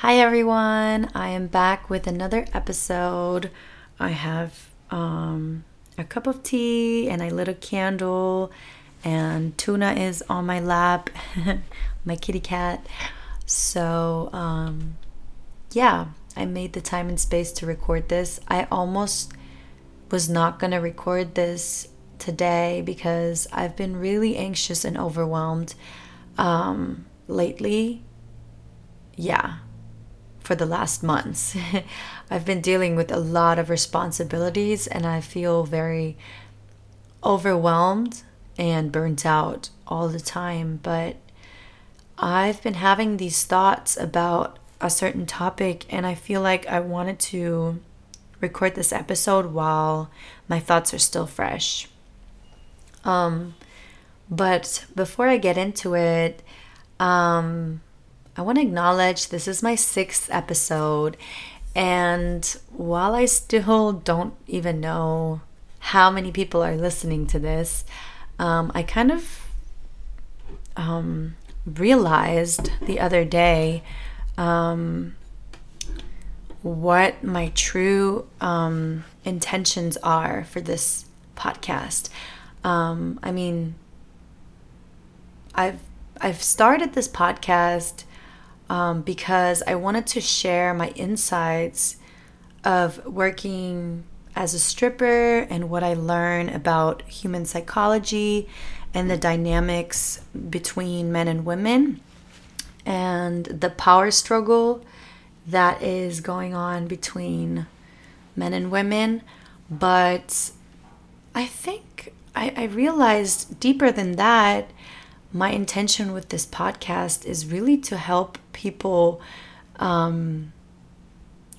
Hi everyone, I am back with another episode. I have um, a cup of tea and I lit a candle, and Tuna is on my lap, my kitty cat. So, um, yeah, I made the time and space to record this. I almost was not going to record this today because I've been really anxious and overwhelmed um, lately. Yeah, for the last months. I've been dealing with a lot of responsibilities and I feel very overwhelmed and burnt out all the time. But I've been having these thoughts about a certain topic and I feel like I wanted to record this episode while my thoughts are still fresh. Um, but before I get into it, um, I want to acknowledge this is my sixth episode. And while I still don't even know how many people are listening to this, um, I kind of um, realized the other day um, what my true um, intentions are for this podcast. Um, I mean, I've I've started this podcast um, because I wanted to share my insights of working as a stripper and what I learn about human psychology and the dynamics between men and women and the power struggle that is going on between men and women. But I think I, I realized deeper than that my intention with this podcast is really to help people um,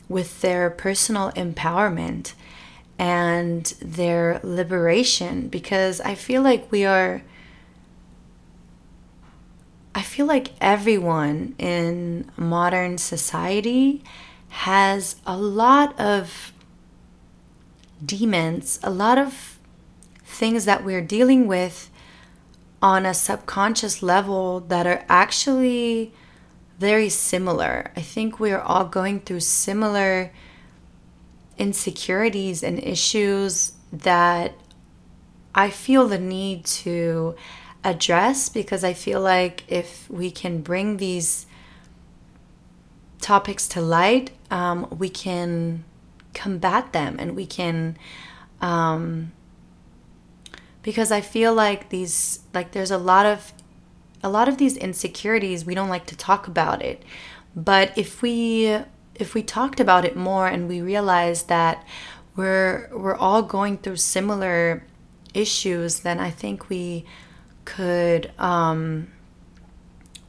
with their personal empowerment and their liberation because I feel like we are. I feel like everyone in modern society has a lot of demons, a lot of things that we're dealing with on a subconscious level that are actually very similar. I think we are all going through similar insecurities and issues that I feel the need to address because I feel like if we can bring these topics to light, um, we can combat them and we can um, because I feel like these like there's a lot of a lot of these insecurities we don't like to talk about it. But if we if we talked about it more and we realized that we're we're all going through similar issues, then I think we could um,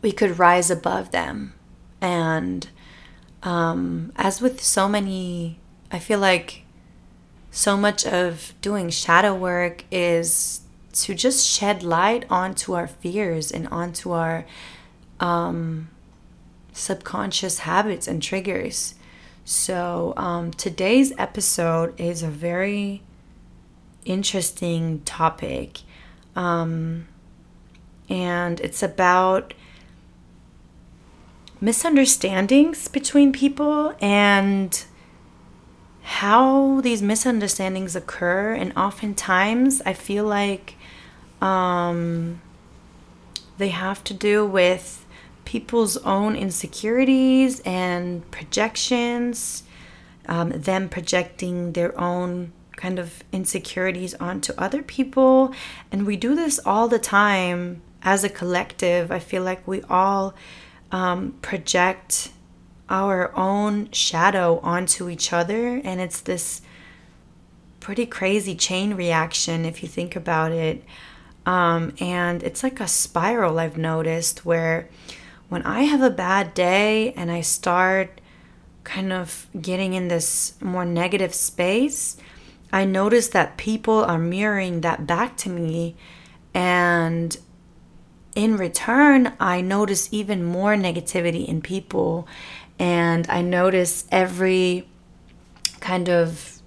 we could rise above them. And um, as with so many, I feel like so much of doing shadow work is to just shed light onto our fears and onto our um, subconscious habits and triggers. So, um, today's episode is a very interesting topic. Um, and it's about misunderstandings between people and how these misunderstandings occur and oftentimes i feel like um, they have to do with people's own insecurities and projections um, them projecting their own kind of insecurities onto other people and we do this all the time as a collective i feel like we all um, project our own shadow onto each other. And it's this pretty crazy chain reaction if you think about it. Um, and it's like a spiral I've noticed where when I have a bad day and I start kind of getting in this more negative space, I notice that people are mirroring that back to me. And in return, I notice even more negativity in people and I notice every kind of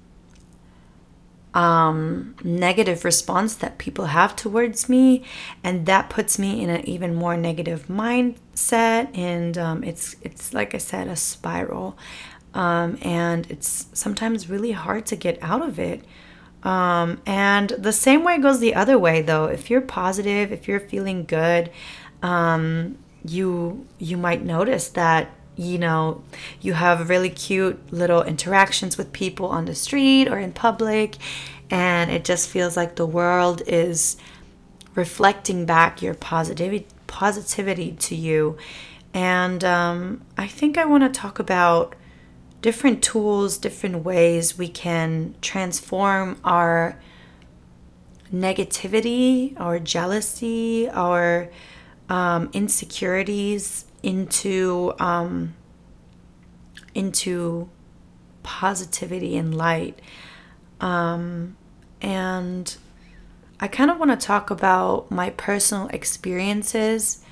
um, negative response that people have towards me, and that puts me in an even more negative mindset and um, it's it's like I said, a spiral, um, and it's sometimes really hard to get out of it. Um, and the same way goes the other way, though. If you're positive, if you're feeling good, um, you you might notice that you know you have really cute little interactions with people on the street or in public, and it just feels like the world is reflecting back your positivity positivity to you. And um, I think I want to talk about different tools, different ways we can transform our negativity, our jealousy, our um, insecurities into um, into positivity and light. Um, and I kind of want to talk about my personal experiences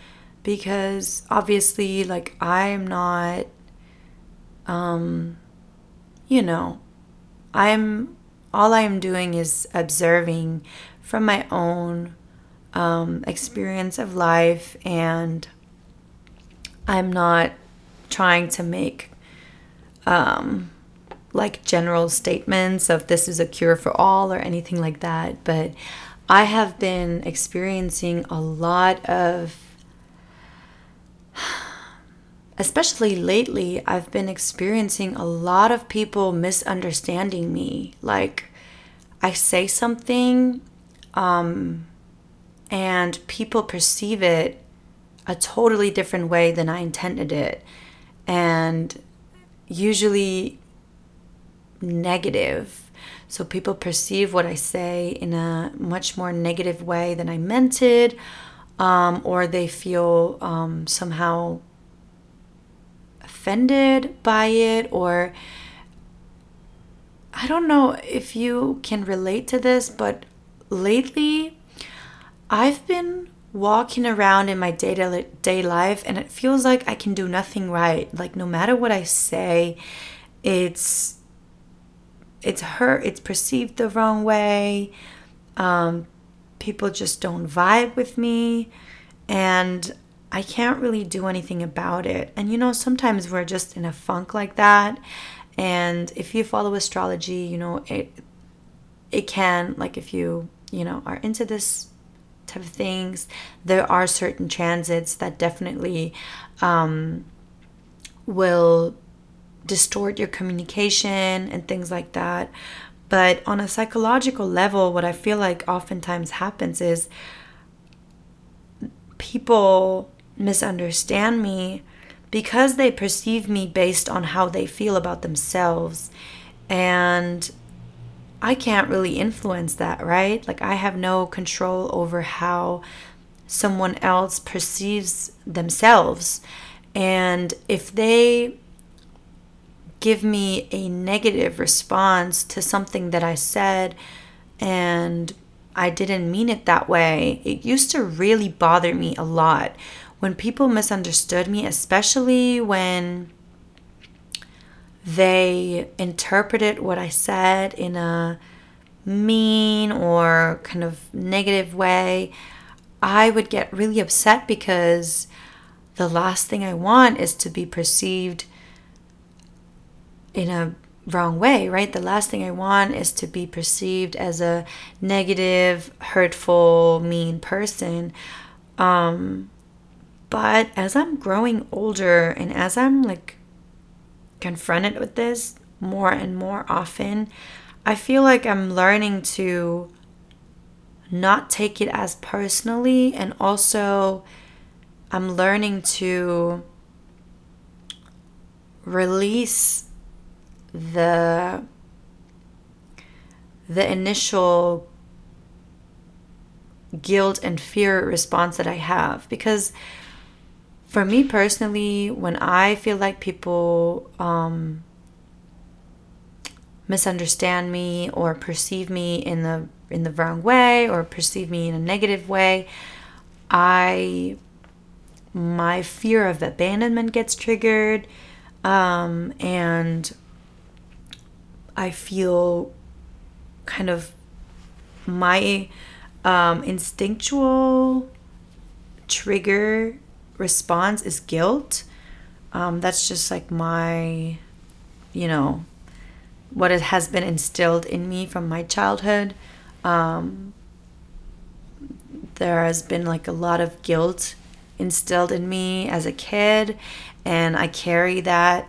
because obviously, like, I'm not, um, you know, I'm all I am doing is observing from my own um, experience of life, and I'm not trying to make um, like general statements of this is a cure for all or anything like that, but I have been experiencing a lot of, especially lately, I've been experiencing a lot of people misunderstanding me. Like, I say something, um, and people perceive it a totally different way than I intended it. And usually negative so people perceive what I say in a much more negative way than I meant it, um, or they feel um, somehow offended by it, or I don't know if you can relate to this, but lately I've been walking around in my day to day life and it feels like I can do nothing right. Like, no matter what I say, it's it's hurt, it's perceived the wrong way. Um, people just don't vibe with me, and I can't really do anything about it. And you know, sometimes we're just in a funk like that. And if you follow astrology, you know, it it can like if you, you know, are into this type of things, there are certain transits that definitely um, will distort your communication and things like that. But on a psychological level, what I feel like oftentimes happens is people misunderstand me because they perceive me based on how they feel about themselves. And I can't really influence that, right? Like, I have no control over how someone else perceives themselves. And if they give me a negative response to something that I said and I didn't mean it that way, it used to really bother me a lot when people misunderstood me, especially when they interpreted what I said in a mean or kind of negative way. I would get really upset because the last thing I want is to be perceived in a wrong way, right? The last thing I want is to be perceived as a negative, hurtful, mean person. Um, but as I'm growing older and as I'm like confronted with this more and more often, I feel like I'm learning to not take it as personally and also I'm learning to release the the initial guilt and fear response that I have. Because for me personally when I feel like people um, misunderstand me or perceive me in the in the wrong way or perceive me in a negative way I my fear of abandonment gets triggered um, and I feel kind of my um, instinctual trigger response is guilt. Um, that's just like my, you know, what it has been instilled in me from my childhood. Um, there has been like a lot of guilt instilled in me as a kid, and I carry that,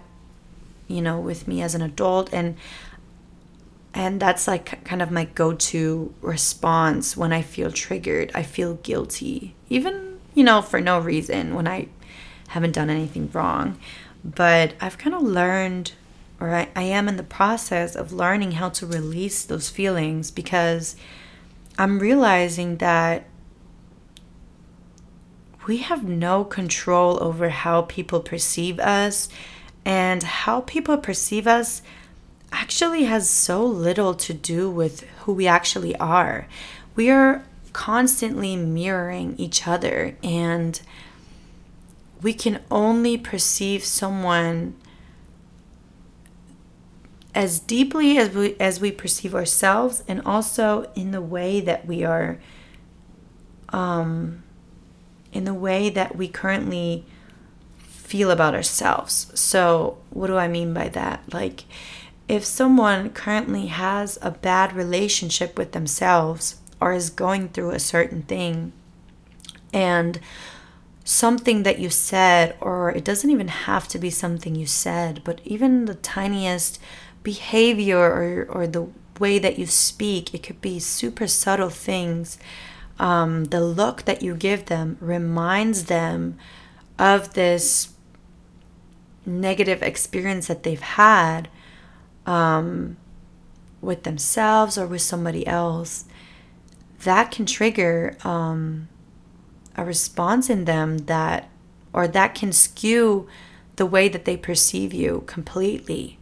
you know, with me as an adult, and and that's like kind of my go-to response when I feel triggered. I feel guilty, even you know for no reason when I haven't done anything wrong. But I've kind of learned or I, I am in the process of learning how to release those feelings because I'm realizing that we have no control over how people perceive us, and how people perceive us actually has so little to do with who we actually are. We are constantly mirroring each other, and we can only perceive someone as deeply as we as we perceive ourselves and also in the way that we are um in the way that we currently feel about ourselves. So, what do I mean by that? Like if someone currently has a bad relationship with themselves or is going through a certain thing and something that you said or it doesn't even have to be something you said, but even the tiniest behavior or, or the way that you speak. It could be super subtle things. Um, the look that you give them reminds them of this negative experience that they've had um, with themselves or with somebody else. That can trigger um, a response in them that, or that can skew the way that they perceive you completely.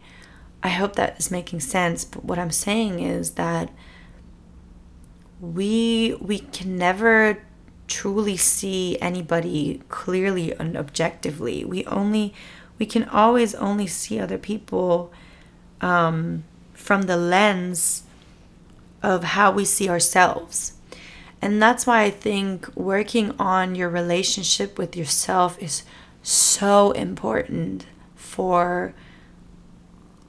I hope that is making sense. But what I'm saying is that we we can never truly see anybody clearly and objectively. We only we can always only see other people um, from the lens of how we see ourselves. And that's why I think working on your relationship with yourself is so important for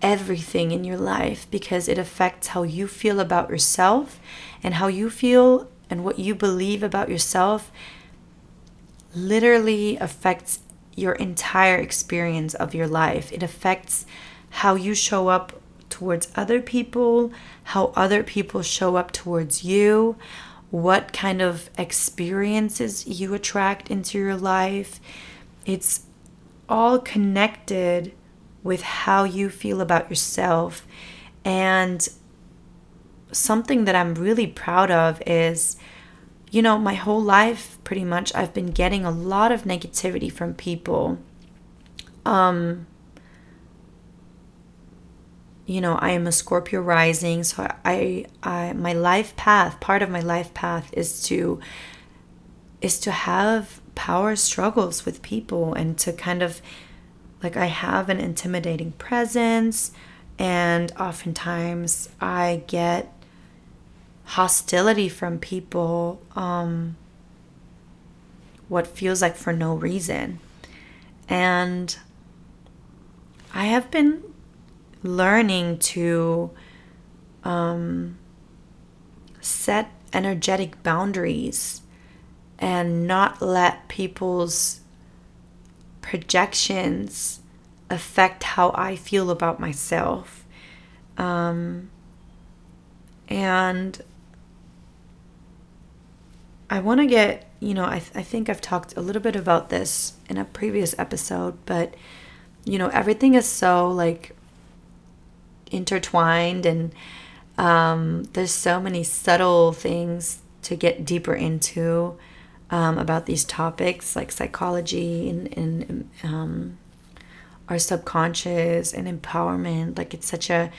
everything in your life because it affects how you feel about yourself and how you feel and what you believe about yourself literally affects your entire experience of your life. It affects how you show up towards other people, how other people show up towards you, what kind of experiences you attract into your life. It's all connected with how you feel about yourself. And something that I'm really proud of is, you know, my whole life, pretty much, I've been getting a lot of negativity from people. Um, you know, I am a Scorpio rising, so I, I, my life path, part of my life path is to, is to have power struggles with people and to kind of like I have an intimidating presence, and oftentimes I get hostility from people, um, what feels like for no reason. And I have been learning to um, set energetic boundaries and not let people's projections affect how I feel about myself. Um, and I want to get, you know, I, th- I think I've talked a little bit about this in a previous episode, but, you know, everything is so like intertwined and um, there's so many subtle things to get deeper into um, about these topics like psychology and, and um, our subconscious and empowerment. Like it's such a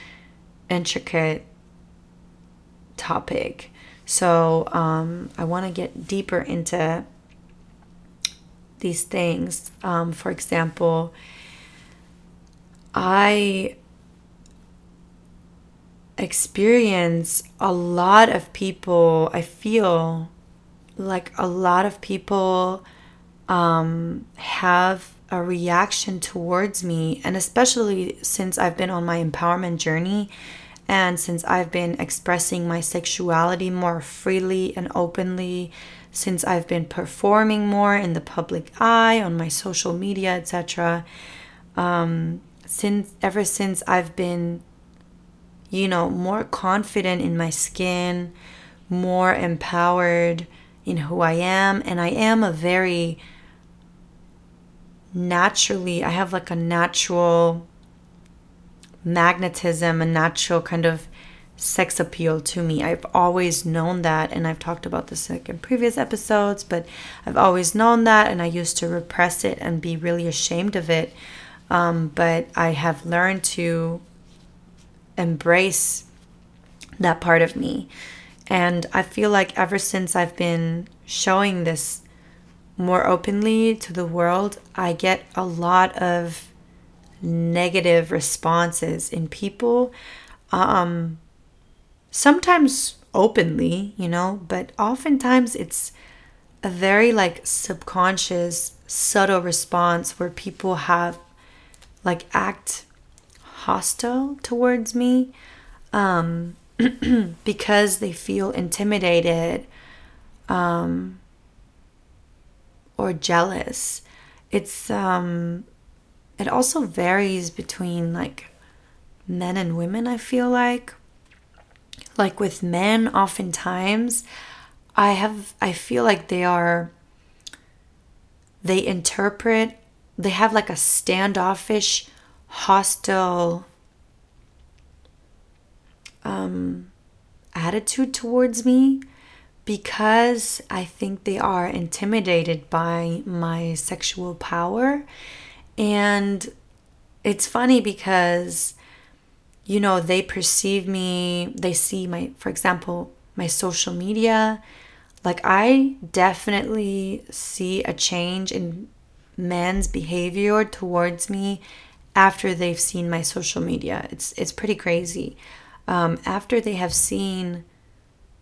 intricate topic. So um, I want to get deeper into these things. Um, for example, I experience a lot of people, I feel like a lot of people um, have a reaction towards me. And especially since I've been on my empowerment journey and since I've been expressing my sexuality more freely and openly, since I've been performing more in the public eye on my social media, etc. Um, since ever since I've been, you know, more confident in my skin, more empowered in who I am, and I am a very naturally, I have like a natural magnetism, a natural kind of sex appeal to me. I've always known that, and I've talked about this like in previous episodes, but I've always known that, and I used to repress it and be really ashamed of it. Um, but I have learned to embrace that part of me. And I feel like ever since I've been showing this more openly to the world, I get a lot of negative responses in people. Um, sometimes openly, you know, but oftentimes it's a very like subconscious, subtle response where people have like act hostile towards me um, because they feel intimidated um, or jealous. It's um, it also varies between like men and women. I feel like like with men, oftentimes I have I feel like they are they interpret they have like a standoffish, hostile um, attitude towards me because I think they are intimidated by my sexual power. And it's funny because, you know, they perceive me, they see my, for example, my social media. Like, I definitely see a change in men's behavior towards me after they've seen my social media. It's it's pretty crazy. Um, after they have seen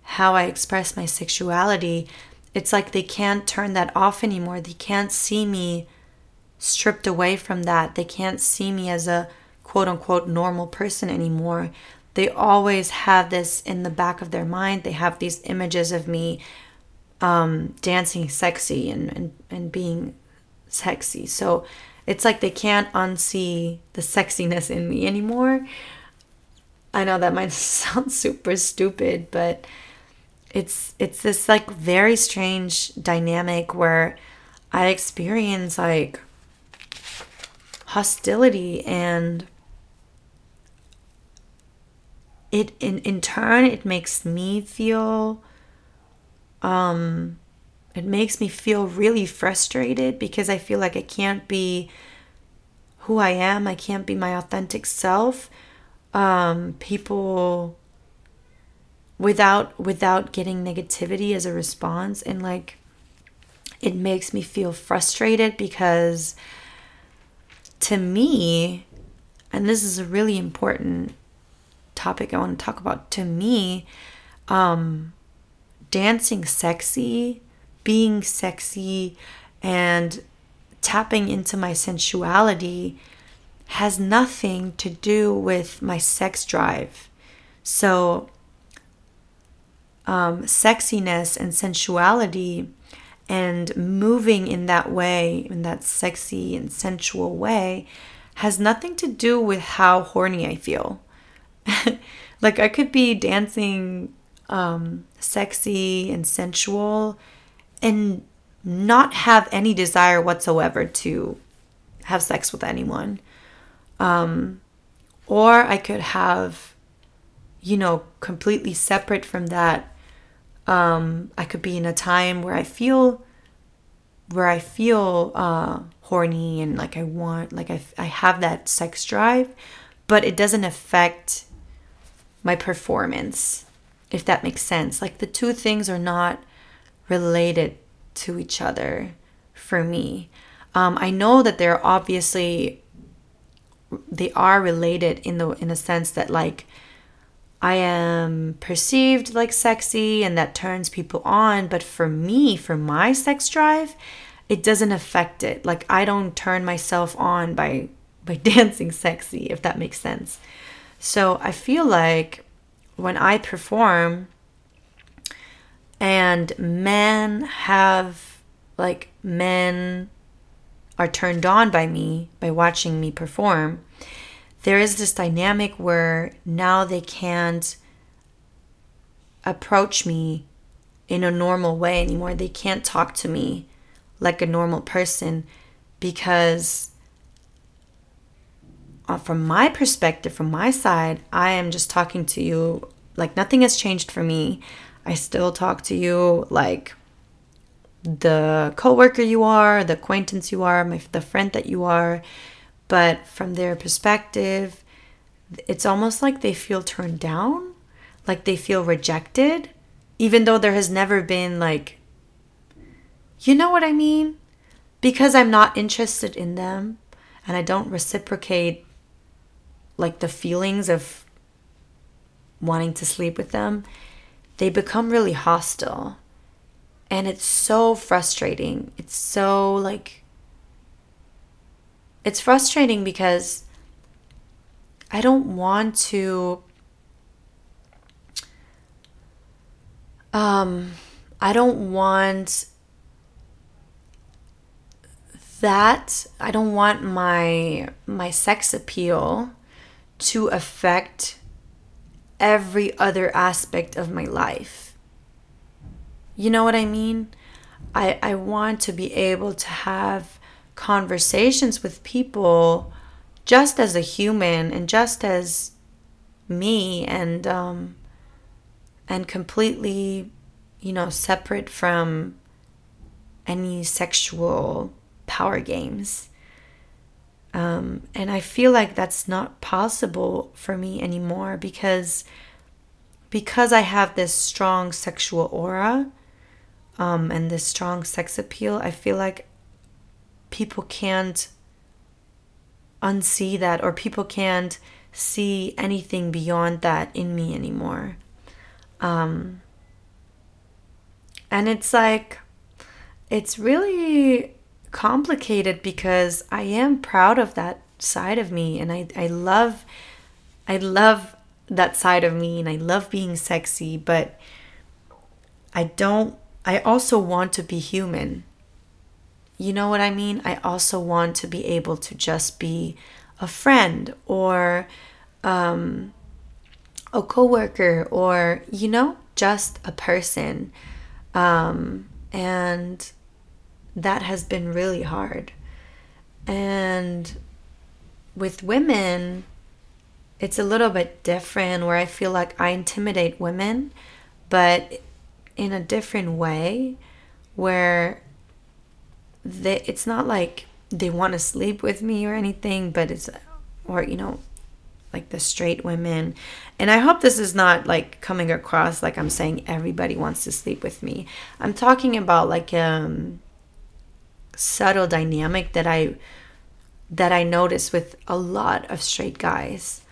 how I express my sexuality, it's like they can't turn that off anymore. They can't see me stripped away from that. They can't see me as a quote unquote normal person anymore. They always have this in the back of their mind. They have these images of me um, dancing sexy and, and, and being sexy. So it's like they can't unsee the sexiness in me anymore. I know that might sound super stupid, but it's it's this like very strange dynamic where I experience like hostility and it in in turn it makes me feel um it makes me feel really frustrated because I feel like I can't be who I am. I can't be my authentic self. Um, people without without getting negativity as a response and like it makes me feel frustrated because to me and this is a really important topic I want to talk about to me um dancing sexy being sexy and tapping into my sensuality has nothing to do with my sex drive. So, um, sexiness and sensuality and moving in that way, in that sexy and sensual way, has nothing to do with how horny I feel. like, I could be dancing um, sexy and sensual and not have any desire whatsoever to have sex with anyone. Um, or I could have, you know, completely separate from that. Um, I could be in a time where I feel, where I feel uh, horny and like I want, like I, I have that sex drive, but it doesn't affect my performance, if that makes sense. Like the two things are not related to each other for me. Um, I know that they're obviously they are related in the in a sense that like I am perceived like sexy and that turns people on, but for me, for my sex drive, it doesn't affect it. Like I don't turn myself on by by dancing sexy, if that makes sense. So I feel like when I perform and men have like men are turned on by me by watching me perform, there is this dynamic where now they can't approach me in a normal way anymore. They can't talk to me like a normal person because uh, from my perspective from my side i am just talking to you like nothing has changed for me i still talk to you like the coworker you are the acquaintance you are my, the friend that you are but from their perspective it's almost like they feel turned down like they feel rejected even though there has never been like you know what I mean? Because I'm not interested in them and I don't reciprocate like the feelings of wanting to sleep with them, they become really hostile. And it's so frustrating. It's so like it's frustrating because I don't want to um I don't want that I don't want my my sex appeal to affect every other aspect of my life. You know what I mean? I I want to be able to have conversations with people just as a human and just as me and um and completely you know separate from any sexual power games. Um, and I feel like that's not possible for me anymore because because I have this strong sexual aura um, and this strong sex appeal, I feel like people can't unsee that or people can't see anything beyond that in me anymore. Um, and it's like, it's really complicated because I am proud of that side of me and I, I love I love that side of me and I love being sexy, but I don't I also want to be human. You know what I mean? I also want to be able to just be a friend or um, a coworker or you know just a person um, and that has been really hard. And with women, it's a little bit different where I feel like I intimidate women, but in a different way where they, it's not like they want to sleep with me or anything, but it's, or, you know, like the straight women. And I hope this is not like coming across like I'm saying everybody wants to sleep with me. I'm talking about like, um, subtle dynamic that I that I notice with a lot of straight guys.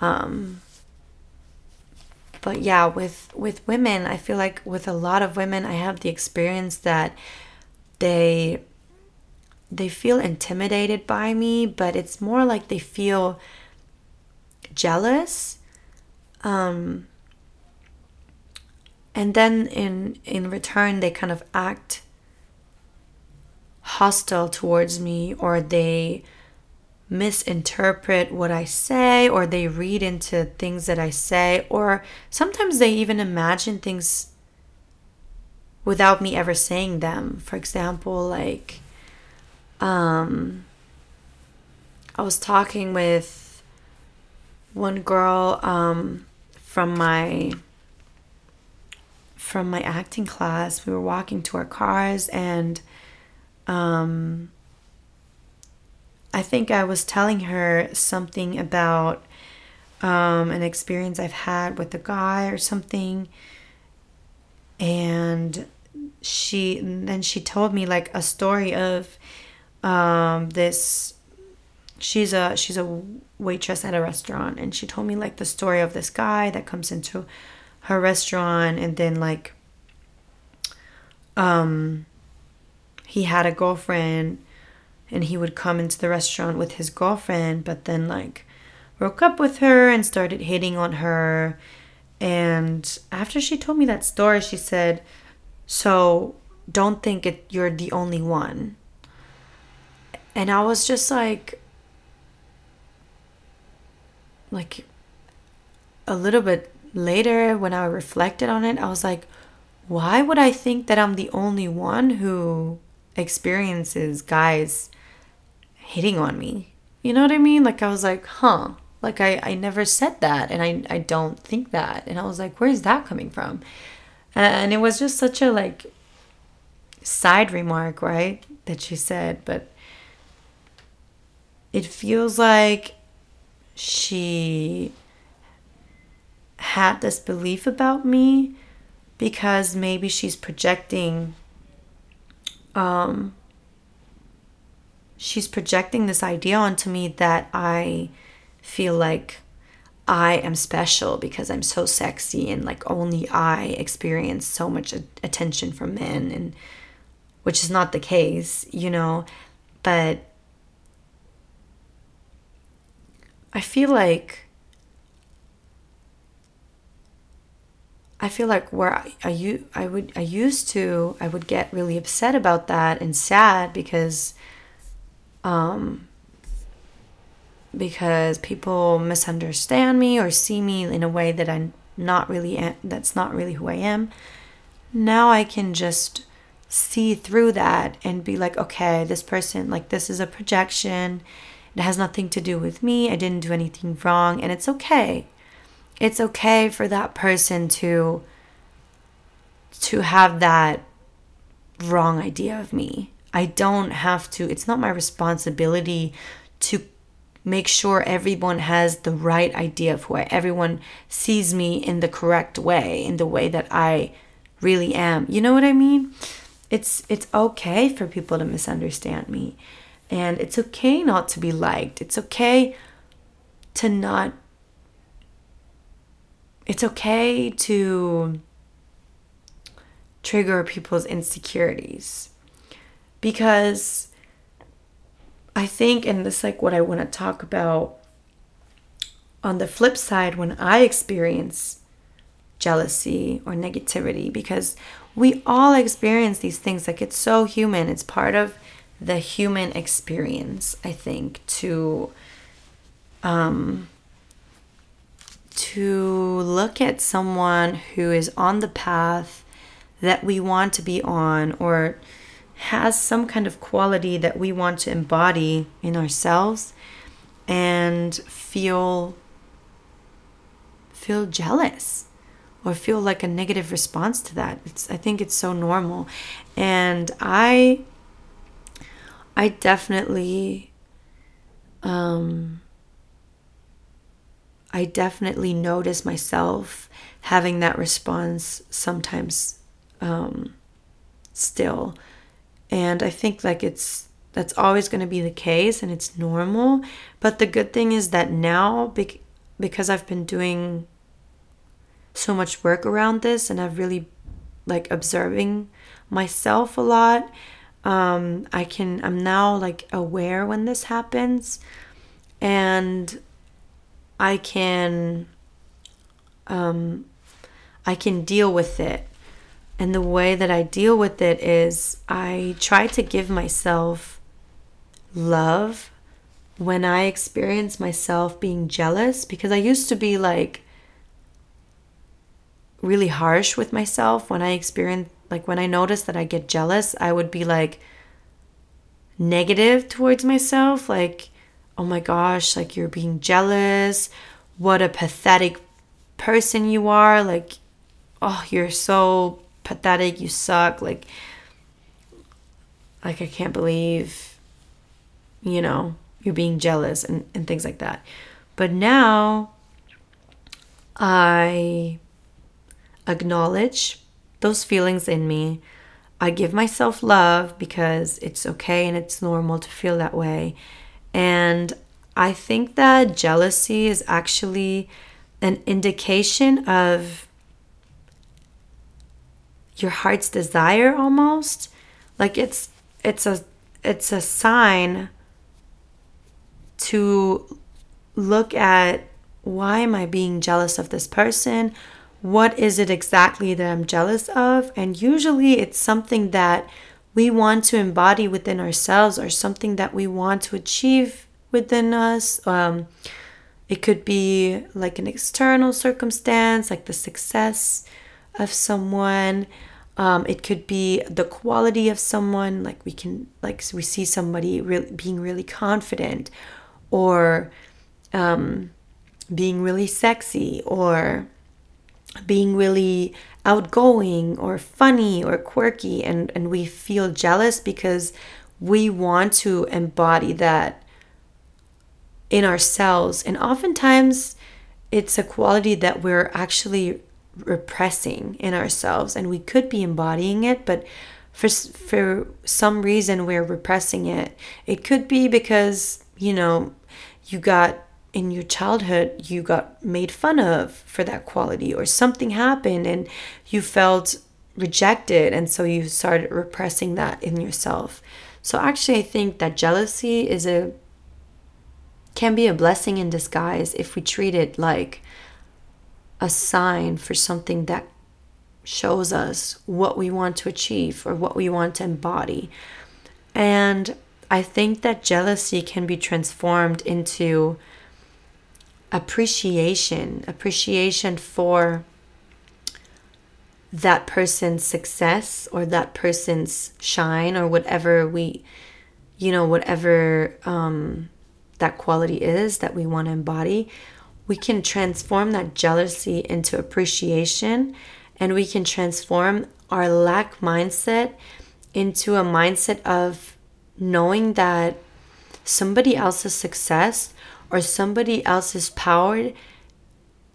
Um, but yeah, with with women, I feel like with a lot of women, I have the experience that they they feel intimidated by me, but it's more like they feel jealous. Um, and then in in return, they kind of act hostile towards me or they misinterpret what I say or they read into things that I say or sometimes they even imagine things without me ever saying them. For example, like um I was talking with one girl um from my from my acting class. We were walking to our cars and um, I think I was telling her something about um, an experience I've had with a guy or something, and she then she told me like a story of um, this. She's a she's a waitress at a restaurant, and she told me like the story of this guy that comes into her restaurant, and then like um he had a girlfriend and he would come into the restaurant with his girlfriend, but then like broke up with her and started hitting on her. And after she told me that story, she said, So don't think it, you're the only one. And I was just like, like a little bit later when I reflected on it, I was like, why would I think that I'm the only one who experiences guys hitting on me. You know what I mean? Like I was like, huh. Like I, I never said that and I, I don't think that. And I was like, where's that coming from? And it was just such a like side remark, right? That she said, but it feels like she had this belief about me because maybe she's projecting um, she's projecting this idea onto me that I feel like I am special because I'm so sexy and like only I experience so much attention from men and which is not the case, you know, but I feel like I feel like where I, I, I would I used to I would get really upset about that and sad because um because people misunderstand me or see me in a way that I'm not really that's not really who I am. Now I can just see through that and be like, okay, this person like this is a projection. It has nothing to do with me. I didn't do anything wrong and it's okay it's okay for that person to to have that wrong idea of me. I don't have to it's not my responsibility to make sure everyone has the right idea of who I everyone sees me in the correct way, in the way that I really am. You know what I mean? It's it's okay for people to misunderstand me. And it's okay not to be liked. It's okay to not it's okay to trigger people's insecurities because I think, and this like what I want to talk about on the flip side when I experience jealousy or negativity, because we all experience these things. Like it's so human. It's part of the human experience, I think, to um, to look at someone who is on the path that we want to be on or has some kind of quality that we want to embody in ourselves and feel feel jealous or feel like a negative response to that. It's i think it's so normal. And i i definitely um I definitely notice myself having that response sometimes um, still. And I think like it's that's always going to be the case and it's normal. But the good thing is that now, because I've been doing so much work around this and I've really like observing myself a lot, um, I can, I'm now like aware when this happens. And I can um, I can deal with it. And the way that I deal with it is I try to give myself love when I experience myself being jealous because I used to be like really harsh with myself when I experience like when I notice that I get jealous, I would be like negative towards myself like oh my gosh, like you're being jealous. What a pathetic person you are. Like, oh, you're so pathetic. You suck. Like, like I can't believe, you know, you're being jealous and, and things like that. But now I acknowledge those feelings in me. I give myself love because it's okay and it's normal to feel that way. And I think that jealousy is actually an indication of your heart's desire almost. Like it's it's a it's a sign to look at why am I being jealous of this person? What is it exactly that I'm jealous of? And usually it's something that we want to embody within ourselves or something that we want to achieve within us. Um, it could be like an external circumstance, like the success of someone. Um, it could be the quality of someone, like we can, like we see somebody really being really confident, or um, being really sexy, or being really outgoing, or funny, or quirky, and and we feel jealous because we want to embody that in ourselves, and oftentimes it's a quality that we're actually repressing in ourselves and we could be embodying it but for for some reason we're repressing it. It could be because you know you got in your childhood you got made fun of for that quality or something happened and you felt rejected and so you started repressing that in yourself so actually i think that jealousy is a can be a blessing in disguise if we treat it like a sign for something that shows us what we want to achieve or what we want to embody. And I think that jealousy can be transformed into appreciation, appreciation for that person's success or that person's shine or whatever we, you know, whatever um, that quality is that we want to embody. We can transform that jealousy into appreciation and we can transform our lack mindset into a mindset of knowing that somebody else's success or somebody else's power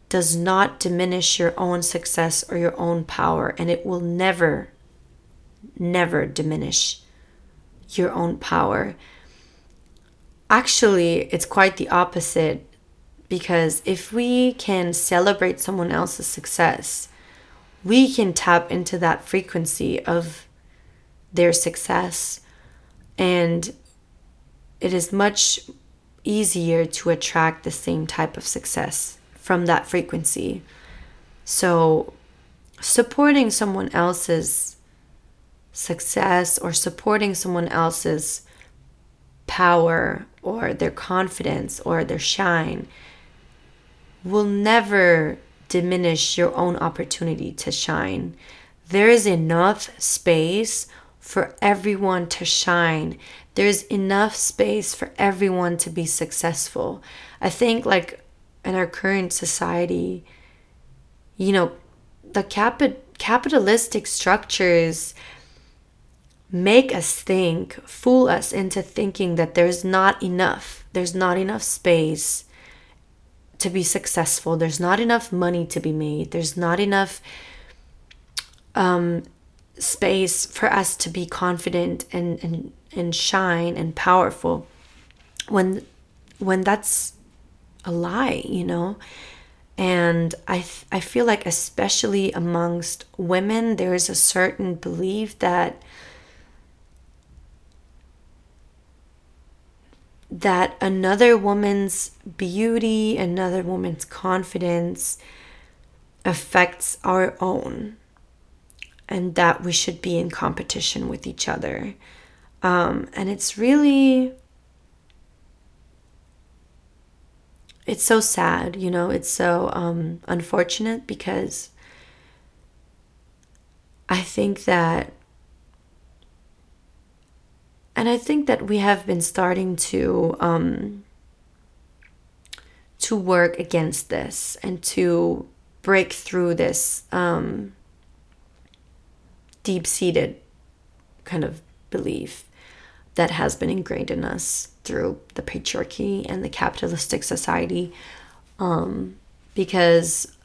does not diminish your own success or your own power and it will never never diminish your own power actually it's quite the opposite because if we can celebrate someone else's success, we can tap into that frequency of their success. And it is much easier to attract the same type of success from that frequency. So, supporting someone else's success or supporting someone else's power or their confidence or their shine will never diminish your own opportunity to shine. There is enough space for everyone to shine. There's enough space for everyone to be successful. I think, like in our current society, you know, the capi- capitalistic structures make us think, fool us into thinking that there's not enough, there's not enough space to be successful. There's not enough money to be made. There's not enough um, space for us to be confident and, and, and shine and powerful when when that's a lie, you know? And I, I feel like, especially amongst women, there is a certain belief that that another woman's beauty, another woman's confidence affects our own, and that we should be in competition with each other. Um, and it's really. It's so sad, you know, it's so um, unfortunate because I think that and I think that we have been starting to um, to work against this and to break through this um, deep seated kind of belief that has been ingrained in us through the patriarchy and the capitalistic society. Um, because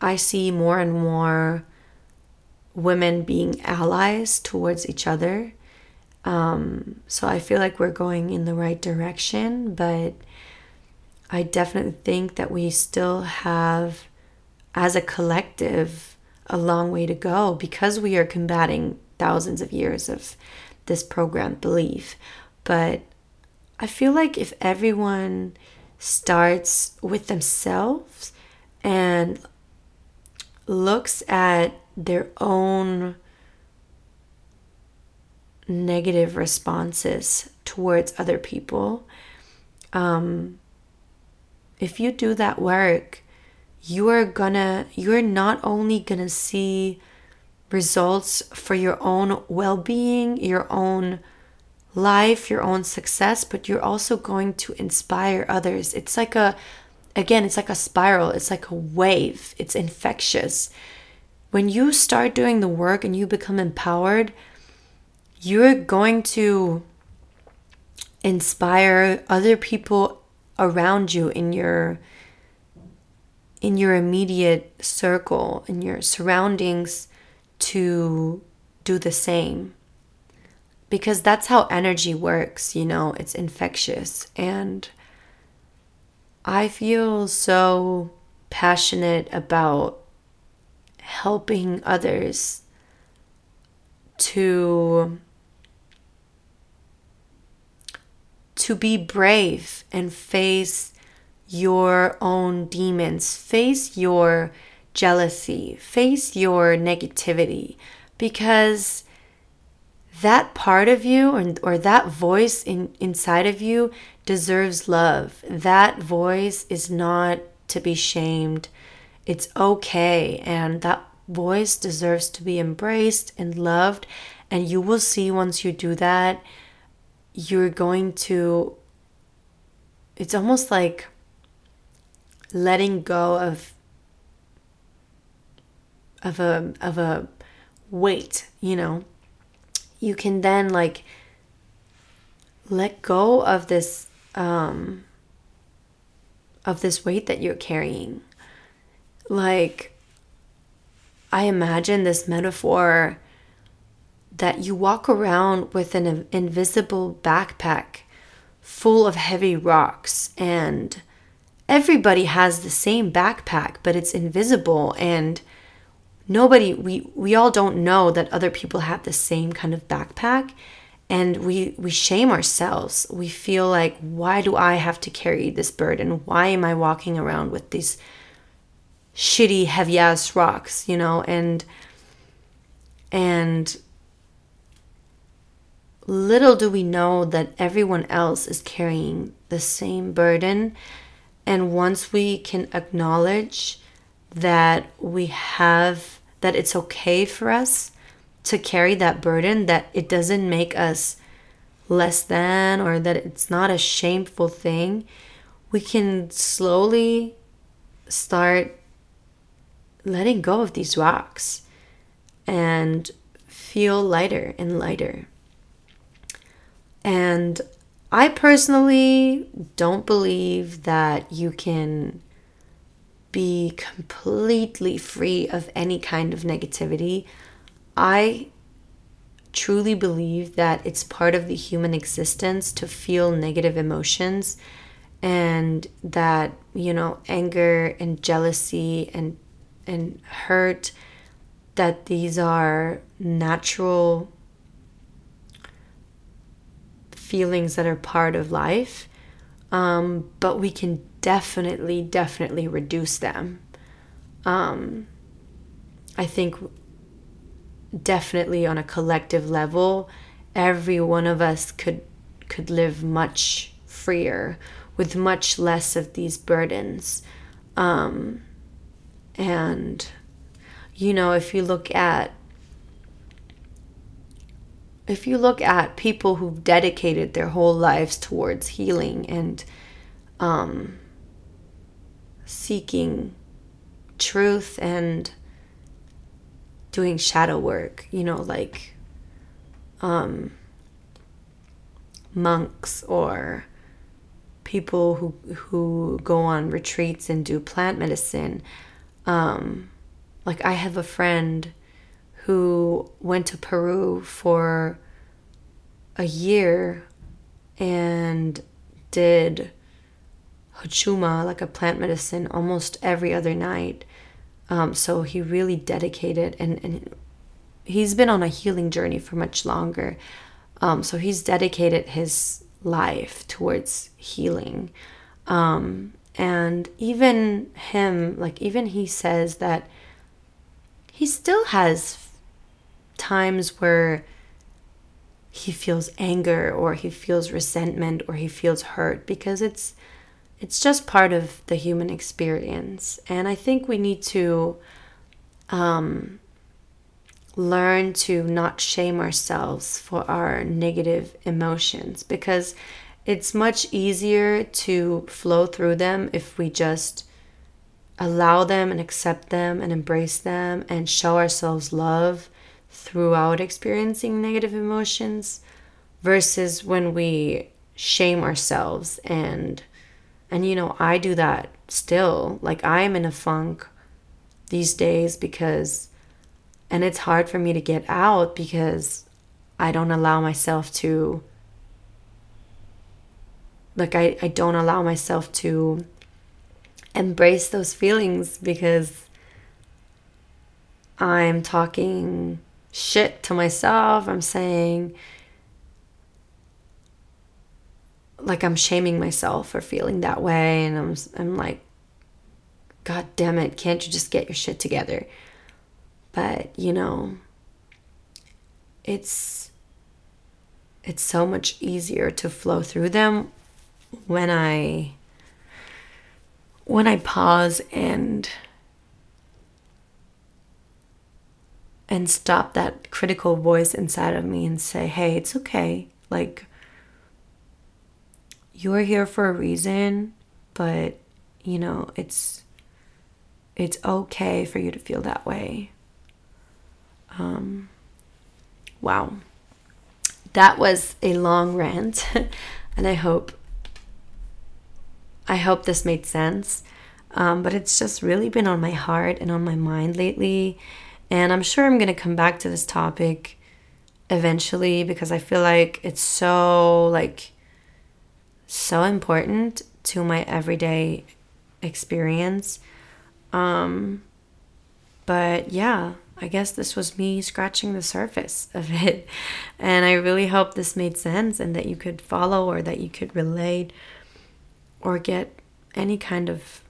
I see more and more women being allies towards each other. Um, so I feel like we're going in the right direction, but I definitely think that we still have, as a collective, a long way to go because we are combating thousands of years of this programmed belief. But I feel like if everyone starts with themselves and looks at their own negative responses towards other people, um, if you do that work, you are gonna, you're not only gonna see results for your own well being, your own life, your own success, but you're also going to inspire others. It's like a, again, it's like a spiral, it's like a wave, it's infectious. When you start doing the work and you become empowered, you're going to inspire other people around you in your in your immediate circle in your surroundings to do the same because that's how energy works, you know, it's infectious. And I feel so passionate about helping others to to be brave and face your own demons, face your jealousy, face your negativity because that part of you or, or that voice in, inside of you deserves love. That voice is not to be shamed. It's okay. And that voice deserves to be embraced and loved. And you will see once you do that, you're going to, it's almost like letting go of of a of a weight, you know? You can then like let go of this um of this weight that you're carrying. Like i imagine this metaphor that you walk around with an invisible backpack full of heavy rocks and everybody has the same backpack but it's invisible and nobody we we all don't know that other people have the same kind of backpack. And we we shame ourselves. We feel like why do i have to carry this burden? Why am i walking around with these shitty heavy ass rocks you know? And and little do we know that everyone else is carrying the same burden. And once we can acknowledge that we have that it's okay for us to carry that burden, that it doesn't make us less than or that it's not a shameful thing, we can slowly start letting go of these rocks and feel lighter and lighter. And I personally don't believe that you can be completely free of any kind of negativity. I truly believe that it's part of the human existence to feel negative emotions and that you know anger and jealousy and and hurt that these are natural feelings that are part of life um, but we can definitely, definitely reduce them. Um, I think definitely on a collective level, every one of us could could live much freer with much less of these burdens. Um, and you know, if you look at if you look at people who've dedicated their whole lives towards healing and um, seeking truth and doing shadow work, you know, like um, monks or people who who go on retreats and do plant medicine. Um, like I have a friend who went to Peru for a year and did Huachuma, like a plant medicine, almost every other night. Um, so he really dedicated and, and he's been on a healing journey for much longer. Um, so he's dedicated his life towards healing. Um, and even him, like, even he says that he still has times where he feels anger or he feels resentment or he feels hurt because it's it's just part of the human experience. And i think we need to um, learn to not shame ourselves for our negative emotions because it's much easier to flow through them if we just allow them and accept them and embrace them and show ourselves love throughout experiencing negative emotions versus when we shame ourselves and and you know I do that still like I'm in a funk these days because and it's hard for me to get out because I don't allow myself to like I, I don't allow myself to embrace those feelings because I'm talking shit to myself. I'm saying, like, I'm shaming myself for feeling that way. And I'm, I'm like, God damn it, can't you just get your shit together? But, you know, it's it's so much easier to flow through them when I when I pause and and stop that critical voice inside of me and say, "Hey, it's okay. Like you're here for a reason, but you know, it's it's okay for you to feel that way." Um wow. That was a long rant, and I hope I hope this made sense. Um, but it's just really been on my heart and on my mind lately. And I'm sure I'm going to come back to this topic eventually because I feel like it's so, like, so important to my everyday experience. Um, but yeah, I guess this was me scratching the surface of it. And I really hope this made sense and that you could follow or that you could relate or get any kind of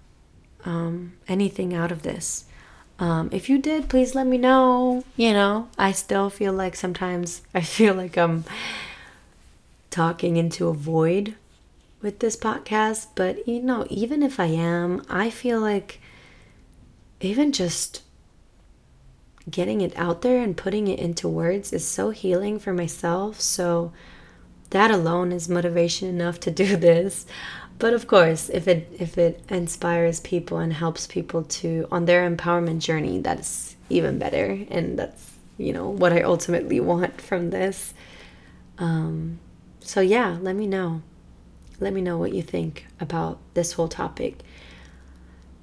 um, anything out of this. Um, if you did, please let me know. You know, I still feel like sometimes I feel like I'm talking into a void with this podcast, but you know, even if I am, I feel like even just getting it out there and putting it into words is so healing for myself. So that alone is motivation enough to do this. But of course if it if it inspires people and helps people to on their empowerment journey that's even better. And that's you know what i ultimately want from this. Um, so yeah let me know let me know what you think about this whole topic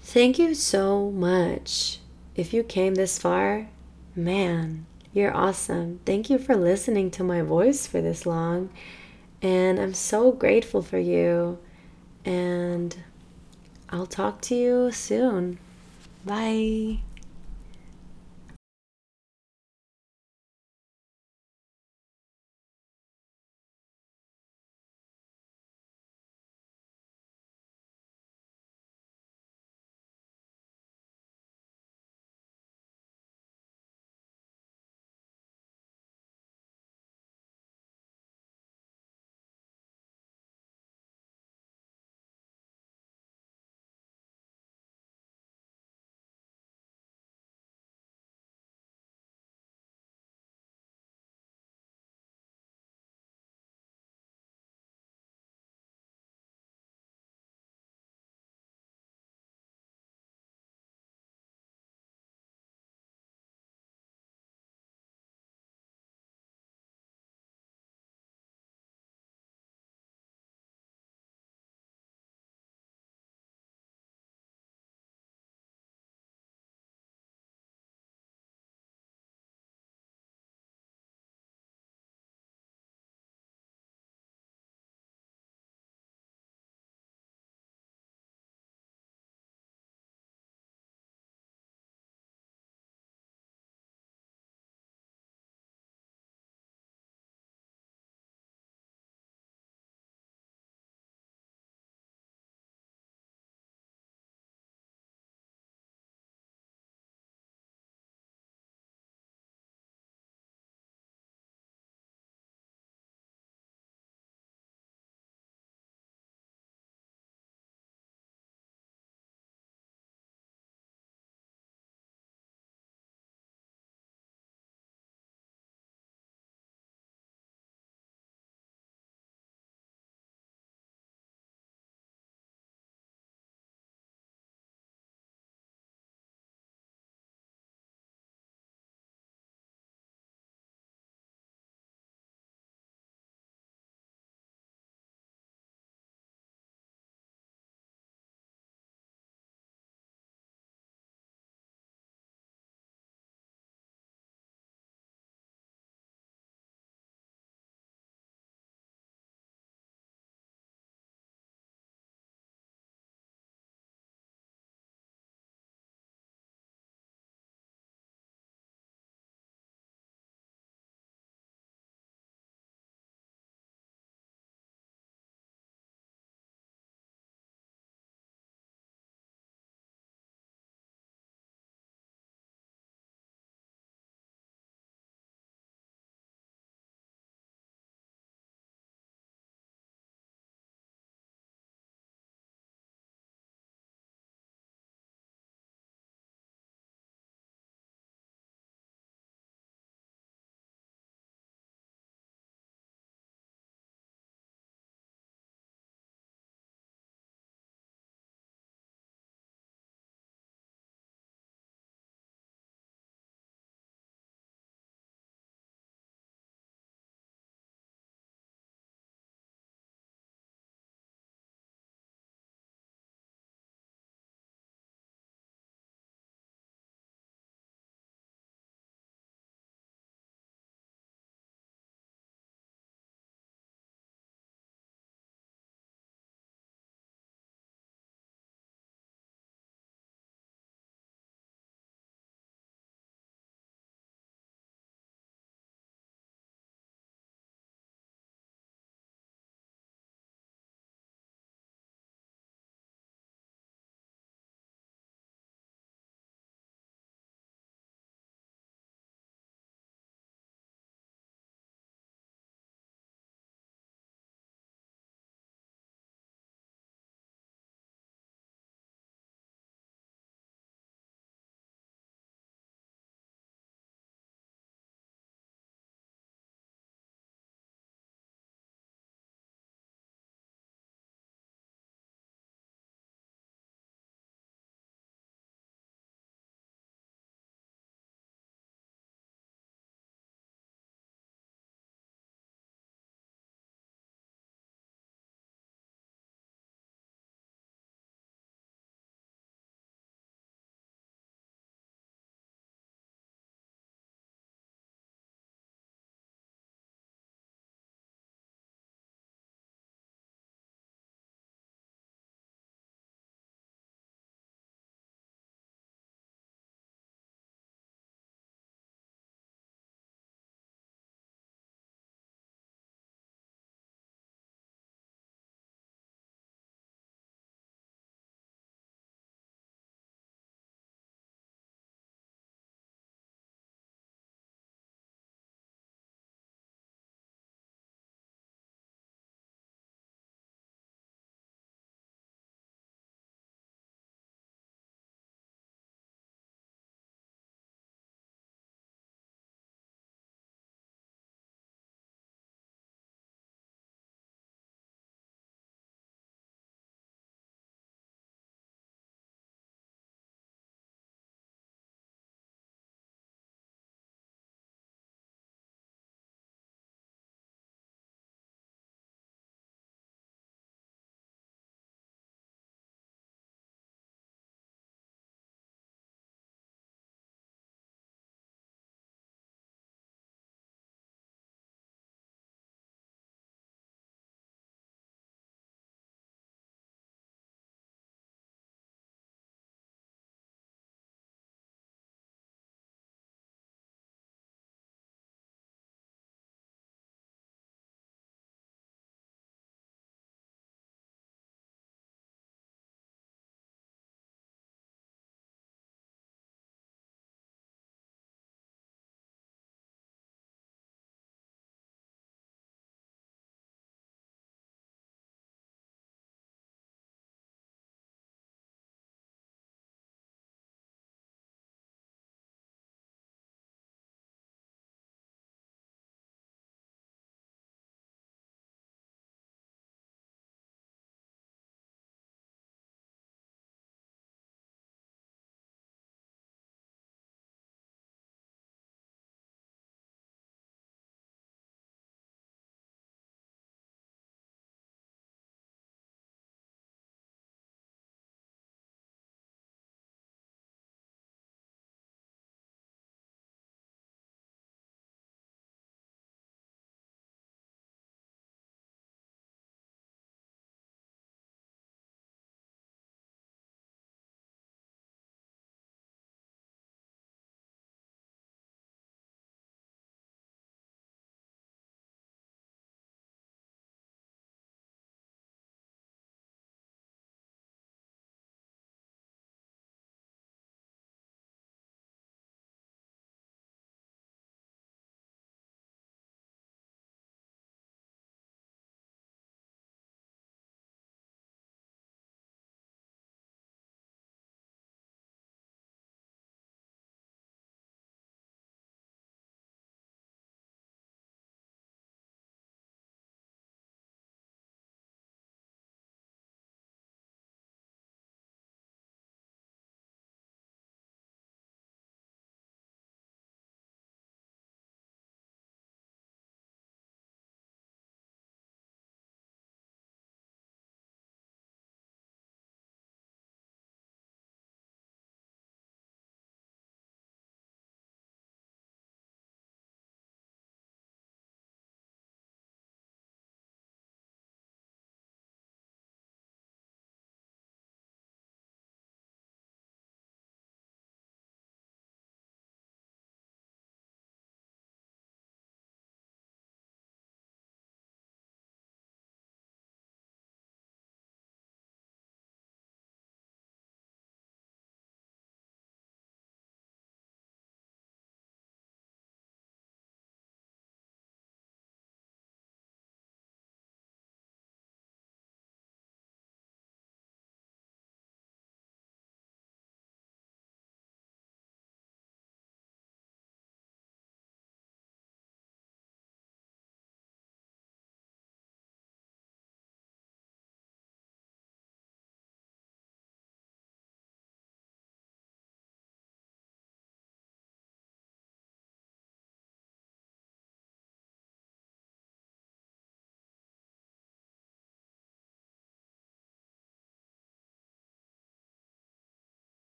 thank you so much if you came this far man you're awesome thank you for listening to my voice for this long and i'm so grateful for you and I'll talk to you soon. Bye.